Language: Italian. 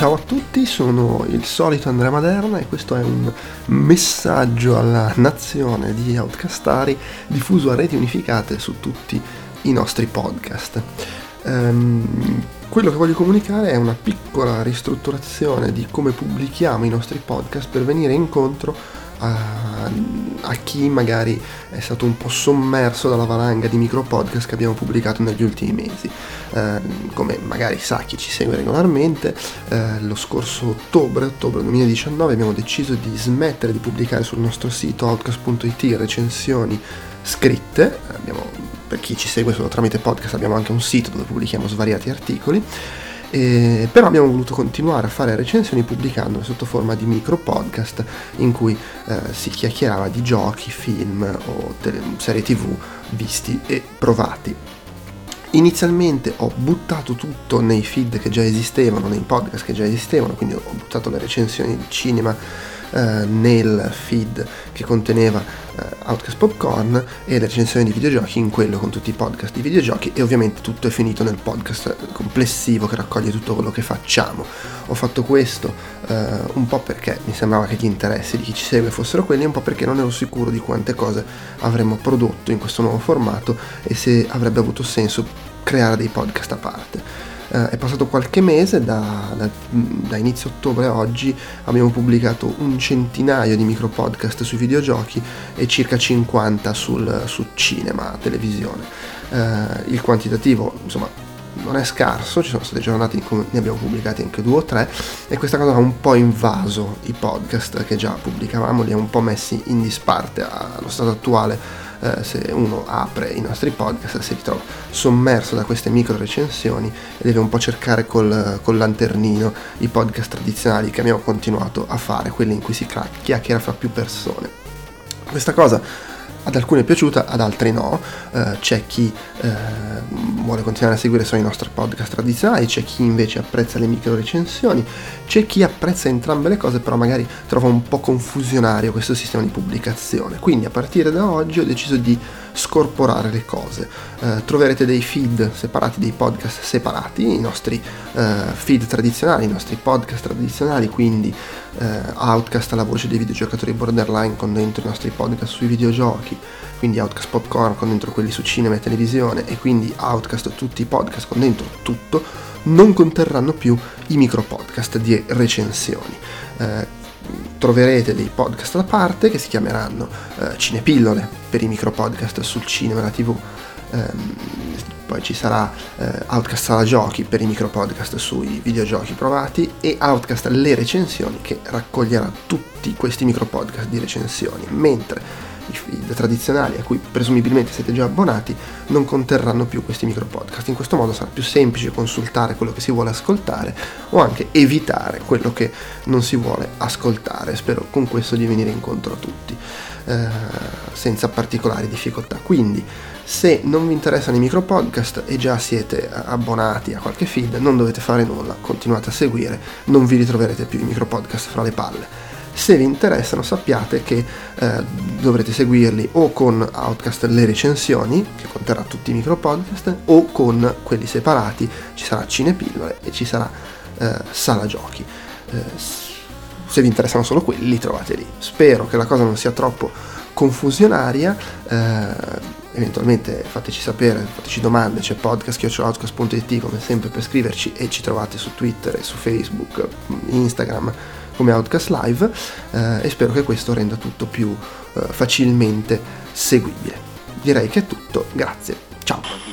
Ciao a tutti, sono il solito Andrea Maderna e questo è un messaggio alla nazione di Outcastari diffuso a reti unificate su tutti i nostri podcast. Um, quello che voglio comunicare è una piccola ristrutturazione di come pubblichiamo i nostri podcast per venire incontro a, a, chi magari è stato un po' sommerso dalla valanga di micro podcast che abbiamo pubblicato negli ultimi mesi. Eh, come magari sa chi ci segue regolarmente, eh, lo scorso ottobre, ottobre 2019, abbiamo deciso di smettere di pubblicare sul nostro sito outcast.it recensioni scritte. Abbiamo, per chi ci segue solo tramite podcast abbiamo anche un sito dove pubblichiamo svariati articoli eh, però abbiamo voluto continuare a fare recensioni pubblicandole sotto forma di micro podcast in cui eh, si chiacchierava di giochi, film o tele- serie tv visti e provati. Inizialmente ho buttato tutto nei feed che già esistevano, nei podcast che già esistevano, quindi ho buttato le recensioni di cinema eh, nel feed che conteneva eh, Outcast Popcorn e le recensioni di videogiochi in quello con tutti i podcast di videogiochi e ovviamente tutto è finito nel podcast complessivo che raccoglie tutto quello che facciamo. Ho fatto questo eh, un po' perché mi sembrava che gli interessi di chi ci segue fossero quelli, un po' perché non ero sicuro di quante cose avremmo prodotto in questo nuovo formato e se avrebbe avuto senso creare dei podcast a parte eh, è passato qualche mese, da, da, da, inizio ottobre a oggi abbiamo pubblicato un centinaio di micro podcast sui videogiochi e circa 50 sul, su cinema, televisione. Eh, il quantitativo, insomma, non è scarso, ci sono state giornate in cui ne abbiamo pubblicati anche due o tre e questa cosa ha un po' invaso i podcast che già pubblicavamo, li ha un po' messi in disparte allo stato attuale eh, se uno apre i nostri podcast si ritrova sommerso da queste micro recensioni e deve un po' cercare col, col lanternino i podcast tradizionali che abbiamo continuato a fare, quelli in cui si chiacchiera fra più persone. Questa cosa ad alcuni è piaciuta, ad altri no. Uh, c'è chi uh, vuole continuare a seguire solo i nostri podcast tradizionali, c'è chi invece apprezza le micro recensioni, c'è chi apprezza entrambe le cose, però magari trova un po' confusionario questo sistema di pubblicazione. Quindi a partire da oggi ho deciso di scorporare le cose. Uh, troverete dei feed separati, dei podcast separati, i nostri feed tradizionali, i nostri podcast tradizionali, quindi Outcast la voce dei videogiocatori borderline con dentro i nostri podcast sui videogiochi, quindi Outcast Popcorn con dentro quelli su cinema e televisione e quindi Outcast tutti i podcast con dentro tutto, non conterranno più i micro podcast di recensioni. Eh, troverete dei podcast da parte che si chiameranno eh, Cinepillole per i micro podcast sul cinema e la tv. Ehm, poi ci sarà eh, Outcast Sala Giochi per i micro podcast sui videogiochi provati e Outcast Le Recensioni che raccoglierà tutti questi micro podcast di recensioni, mentre tradizionali a cui presumibilmente siete già abbonati non conterranno più questi micro podcast. In questo modo sarà più semplice consultare quello che si vuole ascoltare o anche evitare quello che non si vuole ascoltare. Spero con questo di venire incontro a tutti eh, senza particolari difficoltà. Quindi se non vi interessano i micro podcast e già siete abbonati a qualche feed, non dovete fare nulla, continuate a seguire, non vi ritroverete più i micro podcast fra le palle. Se vi interessano sappiate che eh, dovrete seguirli o con Outcast le recensioni, che conterrà tutti i micro podcast, o con quelli separati, ci sarà Cinepillole e ci sarà eh, Sala Giochi. Eh, se vi interessano solo quelli, li trovate lì. Spero che la cosa non sia troppo confusionaria. Eh, eventualmente fateci sapere, fateci domande, c'è podcast.outcast.it come sempre per scriverci e ci trovate su Twitter su Facebook, Instagram come Outcast Live eh, e spero che questo renda tutto più eh, facilmente seguibile. Direi che è tutto, grazie, ciao!